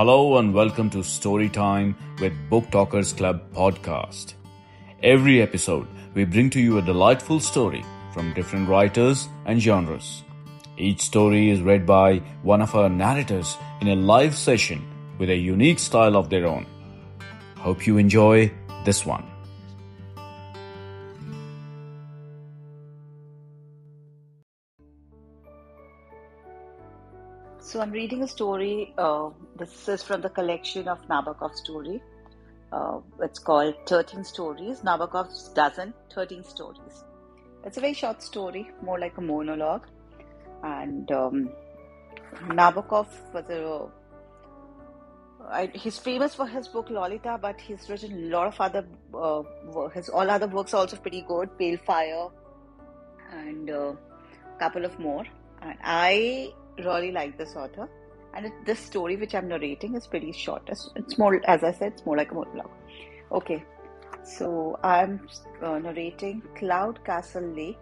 Hello and welcome to Storytime with Book Talkers Club podcast. Every episode, we bring to you a delightful story from different writers and genres. Each story is read by one of our narrators in a live session with a unique style of their own. Hope you enjoy this one. So I'm reading a story. Uh, this is from the collection of Nabokov story. Uh, it's called 13 Stories. Nabokov's dozen, 13 stories. It's a very short story, more like a monologue. And um, Nabokov was a I, he's famous for his book Lolita, but he's written a lot of other uh, his all other works are also pretty good. Pale Fire, and a uh, couple of more. And I really like this author. And it, this story, which I'm narrating, is pretty short. It's, it's, more, as I said, it's more like a monologue. Okay, so I'm uh, narrating Cloud Castle Lake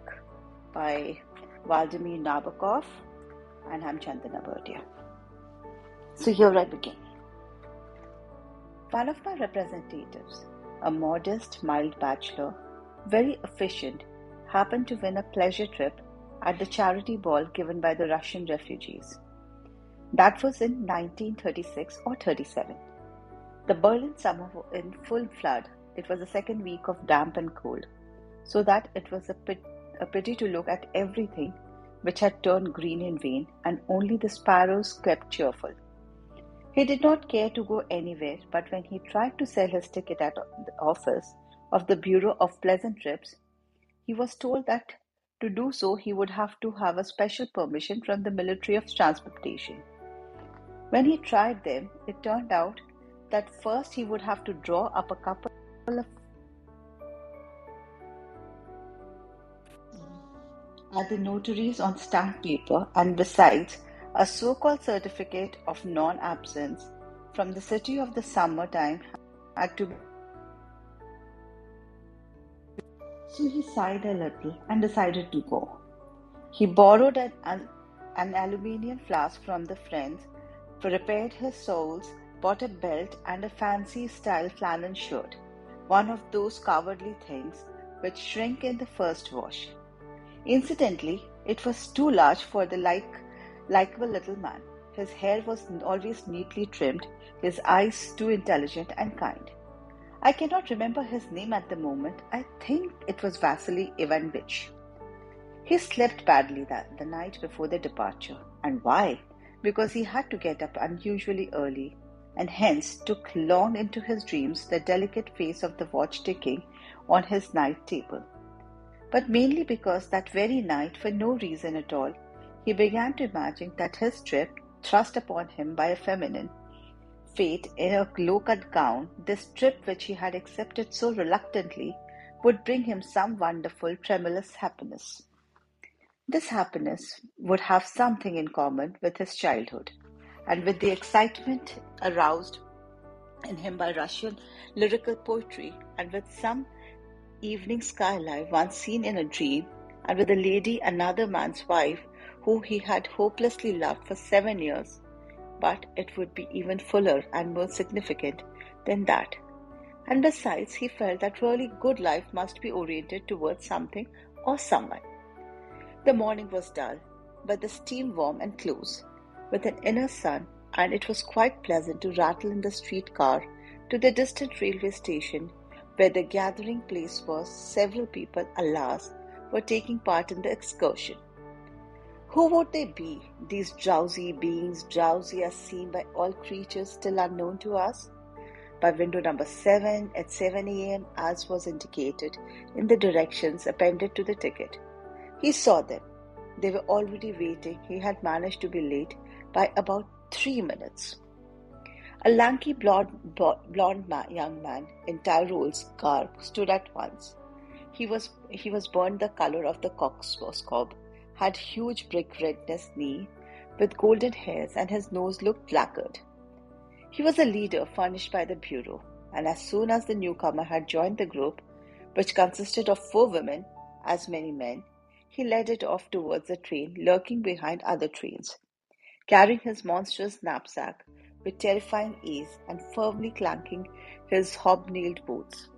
by Vladimir Nabokov, and I'm Chandana Bardia. So here I begin. One of my representatives, a modest, mild bachelor, very efficient, happened to win a pleasure trip at the charity ball given by the Russian refugees. That was in 1936 or 37. The Berlin summer was in full flood. It was the second week of damp and cold, so that it was a, pit, a pity to look at everything which had turned green in vain, and only the sparrows kept cheerful. He did not care to go anywhere, but when he tried to sell his ticket at the office of the Bureau of Pleasant Trips, he was told that to do so, he would have to have a special permission from the Military of Transportation. When he tried them, it turned out that first he would have to draw up a couple of at the notaries on stamp paper and besides a so-called certificate of non-absence from the city of the summer time had to be So he sighed a little and decided to go. He borrowed an, an, an aluminium flask from the friends, repaired his soles, bought a belt and a fancy style flannel shirt, one of those cowardly things which shrink in the first wash. Incidentally, it was too large for the like, likable little man. His hair was always neatly trimmed, his eyes too intelligent and kind. I cannot remember his name at the moment. I think it was Vasily Ivanovich. He slept badly that the night before the departure. And why? Because he had to get up unusually early, and hence took long into his dreams the delicate face of the watch ticking on his night table. But mainly because that very night, for no reason at all, he began to imagine that his trip, thrust upon him by a feminine, fate in a low cut gown, this trip which he had accepted so reluctantly would bring him some wonderful, tremulous happiness. This happiness would have something in common with his childhood and with the excitement aroused in him by Russian lyrical poetry and with some evening skyline once seen in a dream and with a lady, another man's wife, who he had hopelessly loved for seven years but it would be even fuller and more significant than that. And besides, he felt that really good life must be oriented towards something or someone. The morning was dull, but the steam warm and close, with an inner sun, and it was quite pleasant to rattle in the streetcar to the distant railway station where the gathering place was. Several people, alas, were taking part in the excursion. Who would they be, these drowsy beings, drowsy as seen by all creatures still unknown to us? By window number 7 at 7 a.m., as was indicated in the directions appended to the ticket. He saw them. They were already waiting. He had managed to be late by about three minutes. A lanky blonde, blonde young man in Tyrol's garb stood at once. He was, he was burned the color of the cock's cob had huge brick redness knee with golden hairs and his nose looked lacquered. He was a leader furnished by the Bureau, and as soon as the newcomer had joined the group, which consisted of four women, as many men, he led it off towards the train, lurking behind other trains. Carrying his monstrous knapsack, with terrifying ease and firmly clanking his hobnailed boots.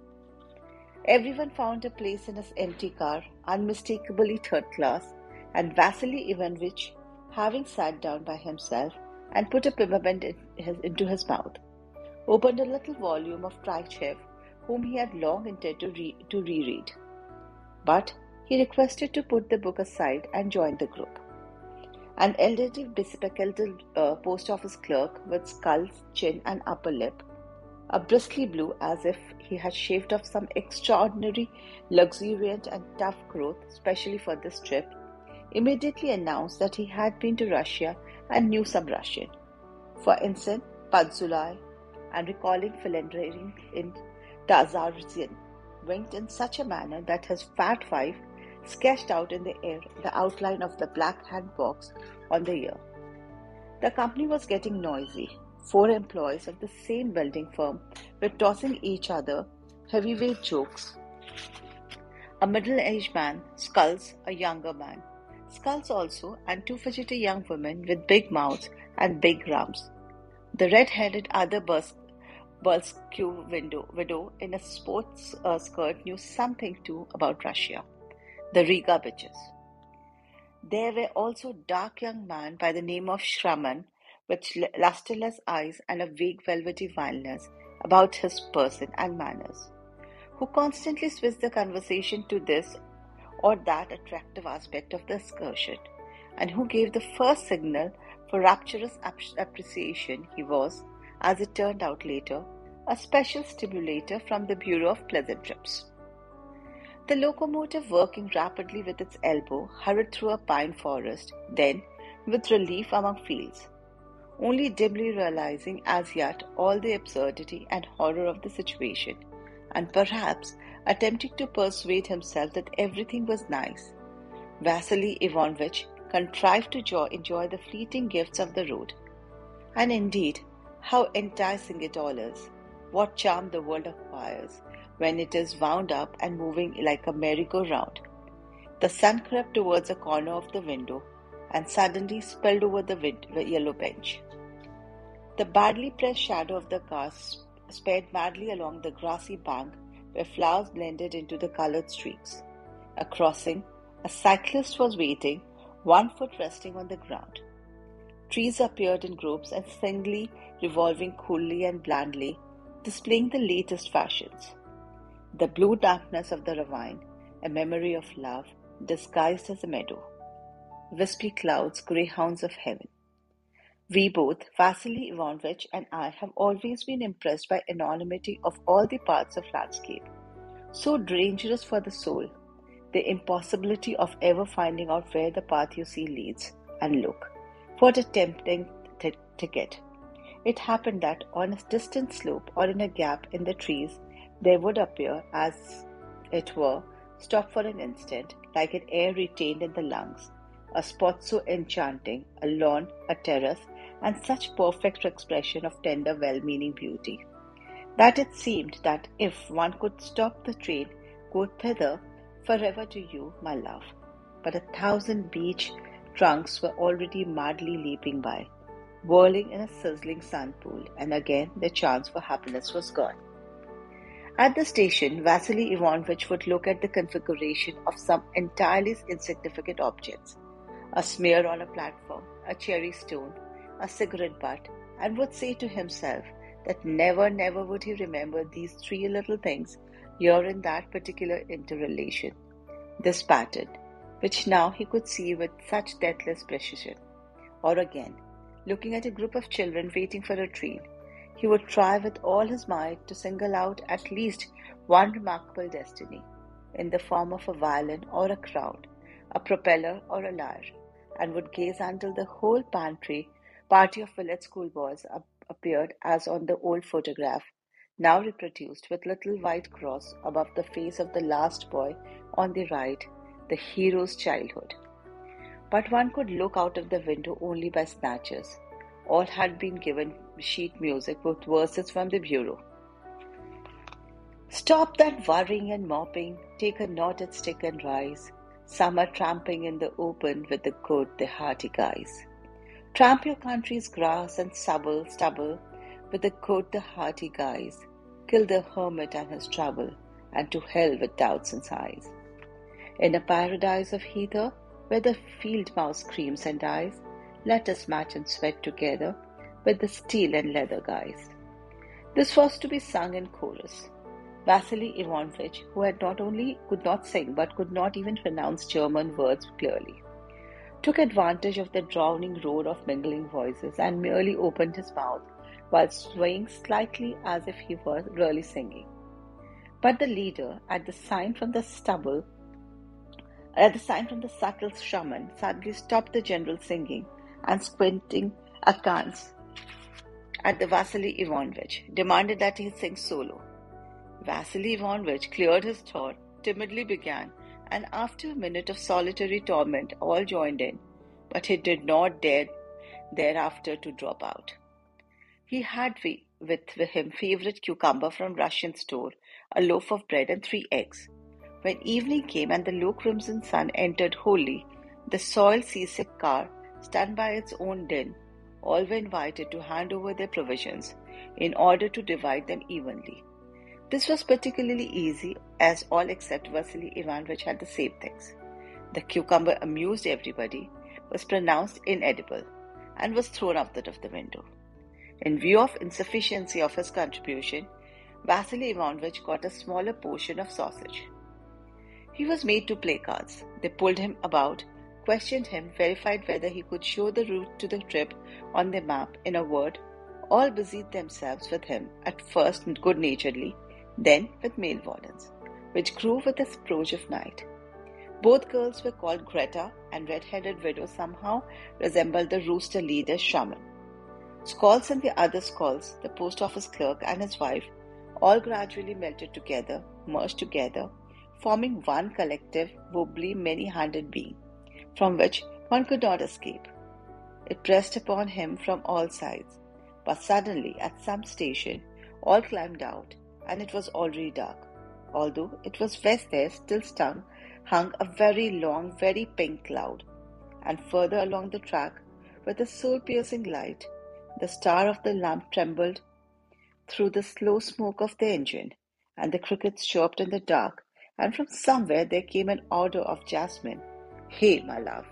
Everyone found a place in his empty car, unmistakably third class, and Vasily Ivanovich, having sat down by himself and put a peppermint in into his mouth, opened a little volume of Tchaïkovsky, whom he had long intended to, re- to reread. But he requested to put the book aside and join the group. An elderly bespectacled uh, post office clerk with skull, chin, and upper lip a bristly blue as if he had shaved off some extraordinary, luxuriant, and tough growth specially for this trip, immediately announced that he had been to Russia and knew some Russian. For instance, Podzolai, and recalling philandering in Tazarzian, winked in such a manner that his fat wife sketched out in the air the outline of the black hand box on the ear. The company was getting noisy, Four employees of the same building firm were tossing each other heavyweight jokes. A middle aged man Schultz a younger man, Schultz also, and two fidgety young women with big mouths and big rumps. The red headed other Bulsque window, widow in a sports uh, skirt knew something too about Russia. The Riga bitches. There were also dark young man by the name of Shraman with lusterless eyes and a vague velvety vileness about his person and manners, who constantly switched the conversation to this or that attractive aspect of the excursion, and who gave the first signal for rapturous appreciation. He was, as it turned out later, a special stimulator from the Bureau of Pleasant Trips. The locomotive, working rapidly with its elbow, hurried through a pine forest, then, with relief among fields, only dimly realizing as yet all the absurdity and horror of the situation, and perhaps attempting to persuade himself that everything was nice. Vasily Ivanovich contrived to enjoy the fleeting gifts of the road. And indeed, how enticing it all is! What charm the world acquires when it is wound up and moving like a merry-go-round. The sun crept towards a corner of the window and suddenly spilled over the, the yellow bench. The badly pressed shadow of the car sped madly along the grassy bank where flowers blended into the colored streaks. A crossing, a cyclist was waiting, one foot resting on the ground. Trees appeared in groups and singly revolving coolly and blandly, displaying the latest fashions. The blue darkness of the ravine, a memory of love, disguised as a meadow. Wispy clouds, greyhounds of heaven. We both, Vasily Ivanovich and I, have always been impressed by anonymity of all the parts of landscape. So dangerous for the soul, the impossibility of ever finding out where the path you see leads. And look, what a tempting t- ticket. It happened that on a distant slope or in a gap in the trees, there would appear, as it were, stop for an instant, like an air retained in the lungs, a spot so enchanting, a lawn, a terrace, and such perfect expression of tender, well meaning beauty, that it seemed that if one could stop the train, go thither, forever to you, my love. But a thousand beech trunks were already madly leaping by, whirling in a sizzling sand pool, and again the chance for happiness was gone. At the station, Vasily Ivanovich would look at the configuration of some entirely insignificant objects a smear on a platform, a cherry stone, a cigarette butt, and would say to himself that never, never would he remember these three little things here in that particular interrelation, this pattern, which now he could see with such deathless precision. Or again, looking at a group of children waiting for a train, he would try with all his might to single out at least one remarkable destiny in the form of a violin or a crowd, a propeller or a lyre, and would gaze until the whole pantry party of village schoolboys appeared as on the old photograph, now reproduced with little white cross above the face of the last boy on the right, the hero's childhood. But one could look out of the window only by snatches. All had been given sheet music with verses from the bureau. Stop that worrying and mopping, take a knotted stick and rise. Summer tramping in the open with the good, the hearty guys. Tramp your country's grass and stubble, stubble, with the good, the hearty guys. Kill the hermit and his trouble, and to hell with doubts and sighs. In a paradise of heather, where the field mouse screams and dies, let us match and sweat together with the steel and leather guys. This was to be sung in chorus. Vasily Ivanovich, who had not only could not sing but could not even pronounce German words clearly, took advantage of the drowning roar of mingling voices and merely opened his mouth while swaying slightly as if he were really singing. But the leader, at the sign from the stubble, at the sign from the subtle shaman, suddenly stopped the general singing and squinting askance at the Vasily Ivanovich, demanded that he sing solo. Vasily Ivanovich cleared his throat, timidly began, and after a minute of solitary torment, all joined in, but he did not dare thereafter to drop out. He had with him favorite cucumber from Russian store, a loaf of bread, and three eggs. When evening came and the low crimson sun entered wholly, the soil seasick car, stunned by its own den, all were invited to hand over their provisions in order to divide them evenly. This was particularly easy as all except Vasily Ivanovich had the same things. The cucumber amused everybody, was pronounced inedible, and was thrown out of the window. In view of insufficiency of his contribution, Vasily Ivanovich got a smaller portion of sausage. He was made to play cards. They pulled him about, questioned him, verified whether he could show the route to the trip on the map. In a word, all busied themselves with him, at first good naturedly, then with male malevolence, which grew with the approach of night. Both girls were called Greta, and red-headed widow somehow resembled the rooster leader shaman. Schultz and the other Schultz, the post office clerk and his wife, all gradually melted together, merged together, forming one collective, wobbly, many-handed being, from which one could not escape. It pressed upon him from all sides, but suddenly, at some station, all climbed out, and it was already dark. Although it was west there, still stung, hung a very long, very pink cloud, and further along the track, with a soul piercing light, the star of the lamp trembled through the slow smoke of the engine, and the crickets chirped in the dark, and from somewhere there came an odor of jasmine. Hey, my love.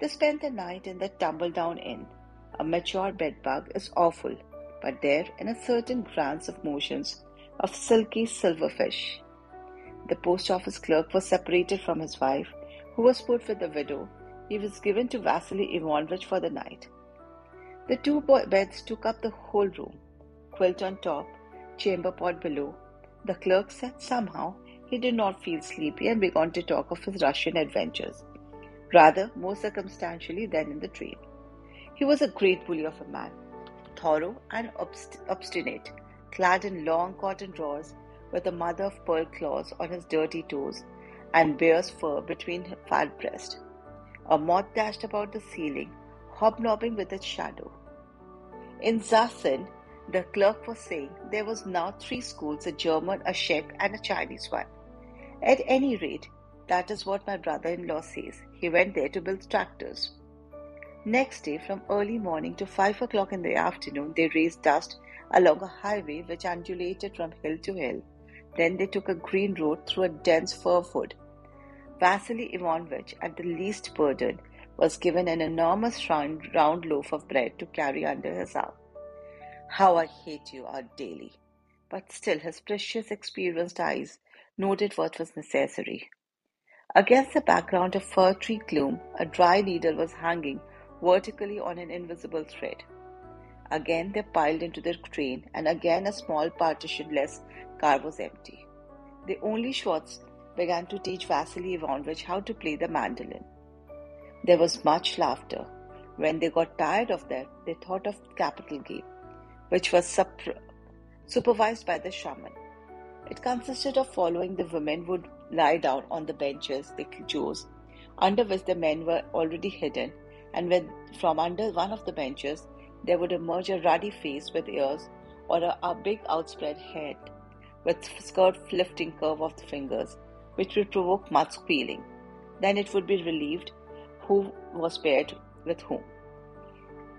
They spent the night in the tumble down inn. A mature bedbug is awful, but there, in a certain glance of motions of silky silverfish. The post office clerk was separated from his wife, who was put with the widow. He was given to Vasily Ivanovich for the night. The two beds took up the whole room, quilt on top, chamber pot below. The clerk said somehow he did not feel sleepy and began to talk of his Russian adventures, rather more circumstantially than in the train. He was a great bully of a man, thorough and obst- obstinate, clad in long cotton drawers with a mother of pearl claws on his dirty toes and bear's fur between his fat breast. A moth dashed about the ceiling, hobnobbing with its shadow. In Zasen, the clerk was saying there was now three schools, a German, a Czech, and a Chinese one. At any rate, that is what my brother-in-law says. He went there to build tractors. Next day, from early morning to five o'clock in the afternoon, they raised dust along a highway which undulated from hill to hill. Then they took a green road through a dense fir wood. Vasily Ivanovich, at the least burden, was given an enormous round, round loaf of bread to carry under his arm. How I hate you, our daily! But still his precious experienced eyes noted what was necessary. Against the background of fir tree gloom, a dry needle was hanging vertically on an invisible thread. Again they piled into the train, and again a small partition-less car was empty. The only Schwartz began to teach Vasily Ivanovich how to play the mandolin. There was much laughter. When they got tired of that, they thought of capital game, which was sup- supervised by the shaman. It consisted of following the women who would lie down on the benches they chose, under which the men were already hidden, and from under one of the benches there would emerge a ruddy face with ears or a, a big outspread head with skirt lifting curve of the fingers, which would provoke much squealing. Then it would be relieved who was paired with whom.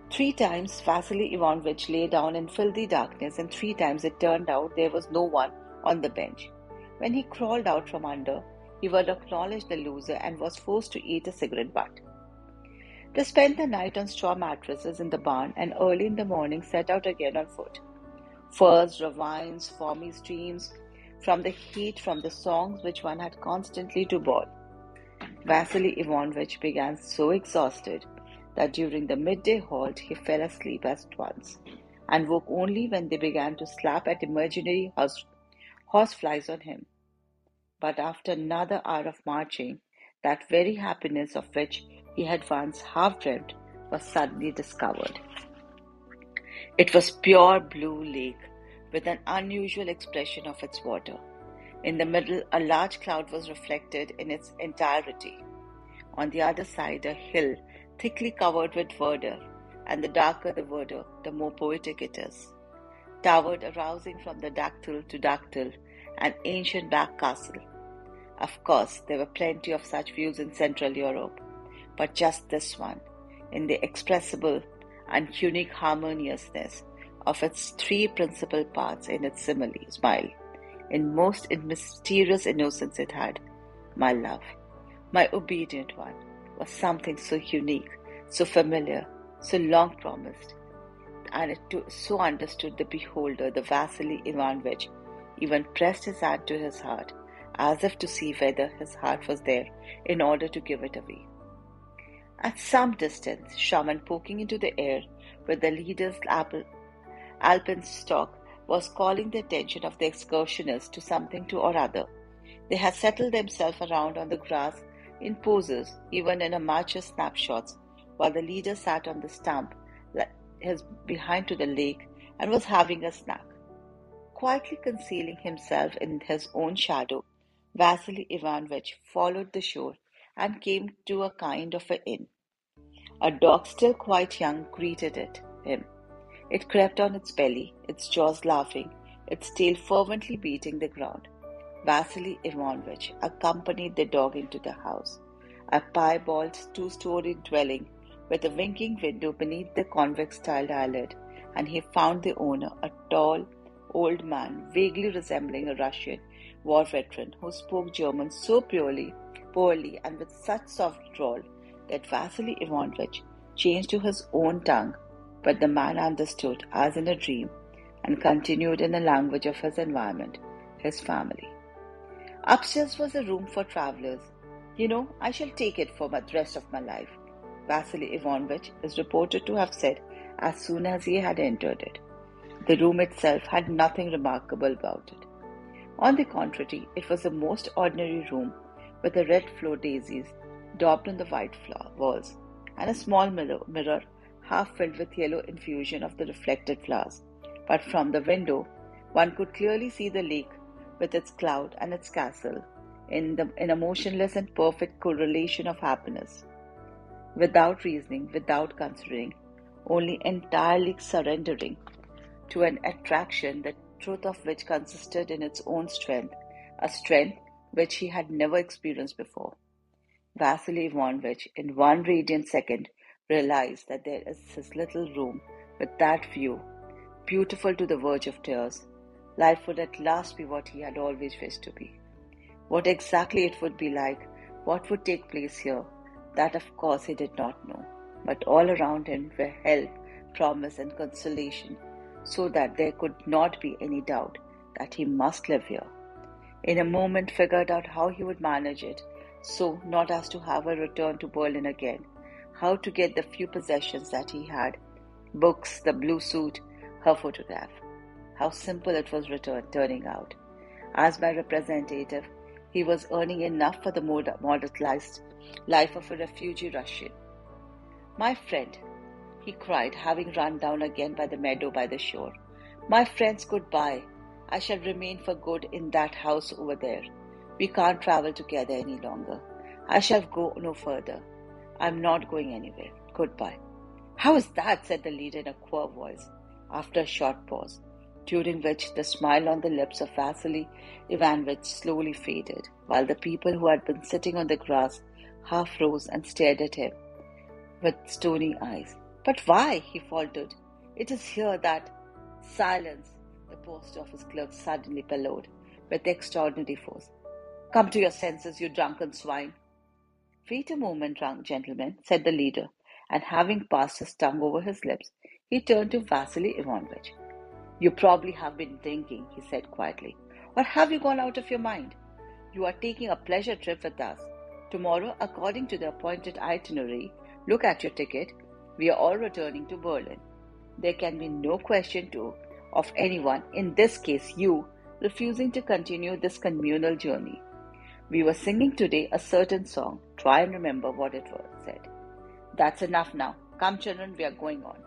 Three times Vasily Ivanovich lay down in filthy darkness, and three times it turned out there was no one on the bench. When he crawled out from under, he would acknowledge the loser and was forced to eat a cigarette butt. They spent the night on straw mattresses in the barn and early in the morning set out again on foot. Furs, ravines, foamy streams, from the heat, from the songs which one had constantly to bawl. Vasily Ivanovich began so exhausted that during the midday halt he fell asleep at once and woke only when they began to slap at imaginary horse, horseflies on him. But after another hour of marching, that very happiness of which he had once half dreamt was suddenly discovered. It was pure blue lake with an unusual expression of its water. In the middle, a large cloud was reflected in its entirety. On the other side, a hill thickly covered with verdure, and the darker the verdure, the more poetic it is. Towered arousing from the dactyl to dactyl, an ancient back castle. Of course, there were plenty of such views in Central Europe, but just this one, in the expressible and unique harmoniousness of its three principal parts in its simile, smile, in most mysterious innocence it had, my love, my obedient one, was something so unique, so familiar, so long promised, and it too, so understood the beholder, the Vasily Ivanovich, even pressed his hand to his heart, as if to see whether his heart was there in order to give it away. At some distance, Shaman poking into the air with the leader's alpenstock was calling the attention of the excursionists to something to or other. They had settled themselves around on the grass in poses, even in a marcher's snapshots, while the leader sat on the stump, his behind to the lake, and was having a snack. Quietly concealing himself in his own shadow, Vasily Ivanovich followed the shore and came to a kind of an inn. A dog, still quite young, greeted it, him. It crept on its belly, its jaws laughing, its tail fervently beating the ground. Vasily Ivanovich accompanied the dog into the house, a piebald two storied dwelling with a winking window beneath the convex tiled eyelid, and he found the owner, a tall, old man, vaguely resembling a Russian war veteran who spoke German so purely, poorly, and with such soft drawl that Vasily Ivanovich changed to his own tongue, but the man understood as in a dream and continued in the language of his environment, his family. Upstairs was a room for travelers. You know, I shall take it for the rest of my life, Vasily Ivanovich is reported to have said as soon as he had entered it. The room itself had nothing remarkable about it. On the contrary, it was a most ordinary room with the red floor daisies daubed on the white walls and a small mirror, mirror half filled with yellow infusion of the reflected flowers. But from the window, one could clearly see the lake with its cloud and its castle in, the, in a motionless and perfect correlation of happiness. Without reasoning, without considering, only entirely surrendering to an attraction the truth of which consisted in its own strength, a strength which he had never experienced before. Vasily Ivanovich, in one radiant second, realized that there is his little room with that view, beautiful to the verge of tears, life would at last be what he had always wished to be. What exactly it would be like, what would take place here, that of course he did not know. But all around him were help, promise, and consolation, so that there could not be any doubt that he must live here. In a moment, figured out how he would manage it, so not as to have a return to Berlin again, how to get the few possessions that he had books, the blue suit, her photograph how simple it was return, turning out. As my representative, he was earning enough for the modest life of a refugee Russian. My friend, he cried, having run down again by the meadow by the shore. My friends, goodbye. I shall remain for good in that house over there. We can't travel together any longer. I shall go no further. I'm not going anywhere. Goodbye. How is that? said the leader in a queer voice, after a short pause during which the smile on the lips of Vasily Ivanovich slowly faded, while the people who had been sitting on the grass half rose and stared at him with stony eyes. But why? he faltered. It is here that. Silence, the post office clerk suddenly bellowed with extraordinary force. Come to your senses, you drunken swine. Wait a moment, drunk gentleman, said the leader, and having passed his tongue over his lips, he turned to Vasily Ivanovich. You probably have been drinking, he said quietly. Or have you gone out of your mind? You are taking a pleasure trip with us. Tomorrow, according to the appointed itinerary, look at your ticket. We are all returning to Berlin. There can be no question, too, of anyone, in this case you, refusing to continue this communal journey. We were singing today a certain song. Try and remember what it was, said. That's enough now. Come, children, we are going on.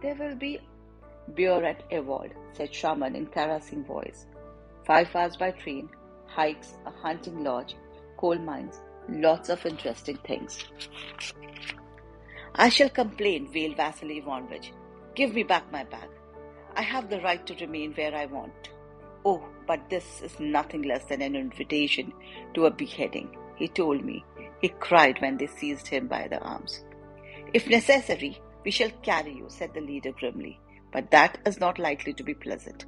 There will be beer at Ewald, said Shaman in caressing voice. Five hours by train, hikes, a hunting lodge, coal mines, lots of interesting things. I shall complain, wailed Vasily Ivanovich. Give me back my bag. I have the right to remain where I want. Oh, but this is nothing less than an invitation to a beheading, he told me. He cried when they seized him by the arms. If necessary, we shall carry you, said the leader grimly, but that is not likely to be pleasant.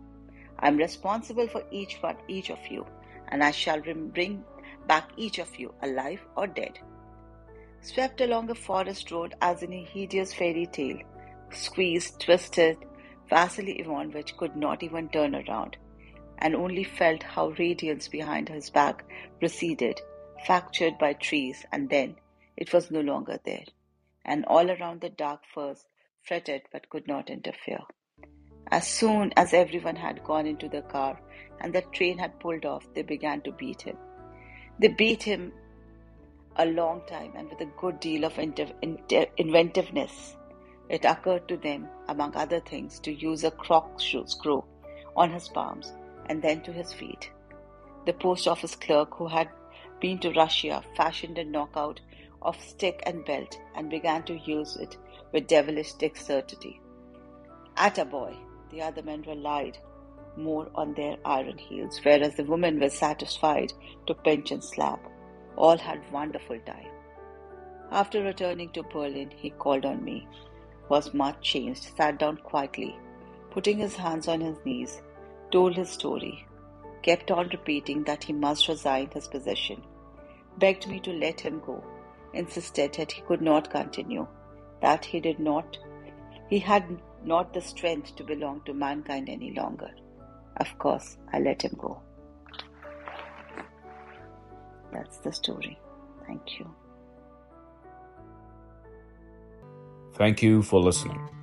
I am responsible for each one, each of you, and I shall bring back each of you, alive or dead. Swept along a forest road as in a hideous fairy tale, squeezed, twisted, Vasily Ivanovich could not even turn around, and only felt how radiance behind his back receded, fractured by trees, and then it was no longer there, and all around the dark firs fretted but could not interfere. As soon as everyone had gone into the car and the train had pulled off, they began to beat him. They beat him a long time and with a good deal of inventiveness. It occurred to them, among other things, to use a corkscrew on his palms and then to his feet. The post office clerk, who had been to Russia, fashioned a knockout of stick and belt and began to use it with devilish dexterity. At a boy, the other men relied more on their iron heels, whereas the women were satisfied to pinch and slap. All had wonderful time. After returning to Berlin, he called on me was much changed, sat down quietly, putting his hands on his knees, told his story, kept on repeating that he must resign his position, begged me to let him go, insisted that he could not continue, that he did not, he had not the strength to belong to mankind any longer. Of course, I let him go. That's the story. Thank you. Thank you for listening.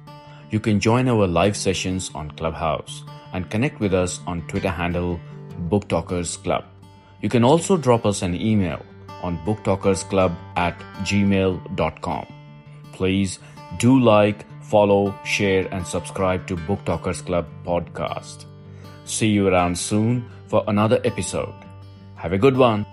You can join our live sessions on Clubhouse and connect with us on Twitter handle Book Talkers Club. You can also drop us an email on booktalkersclub at gmail.com. Please do like, follow, share, and subscribe to Book Talkers Club podcast. See you around soon for another episode. Have a good one.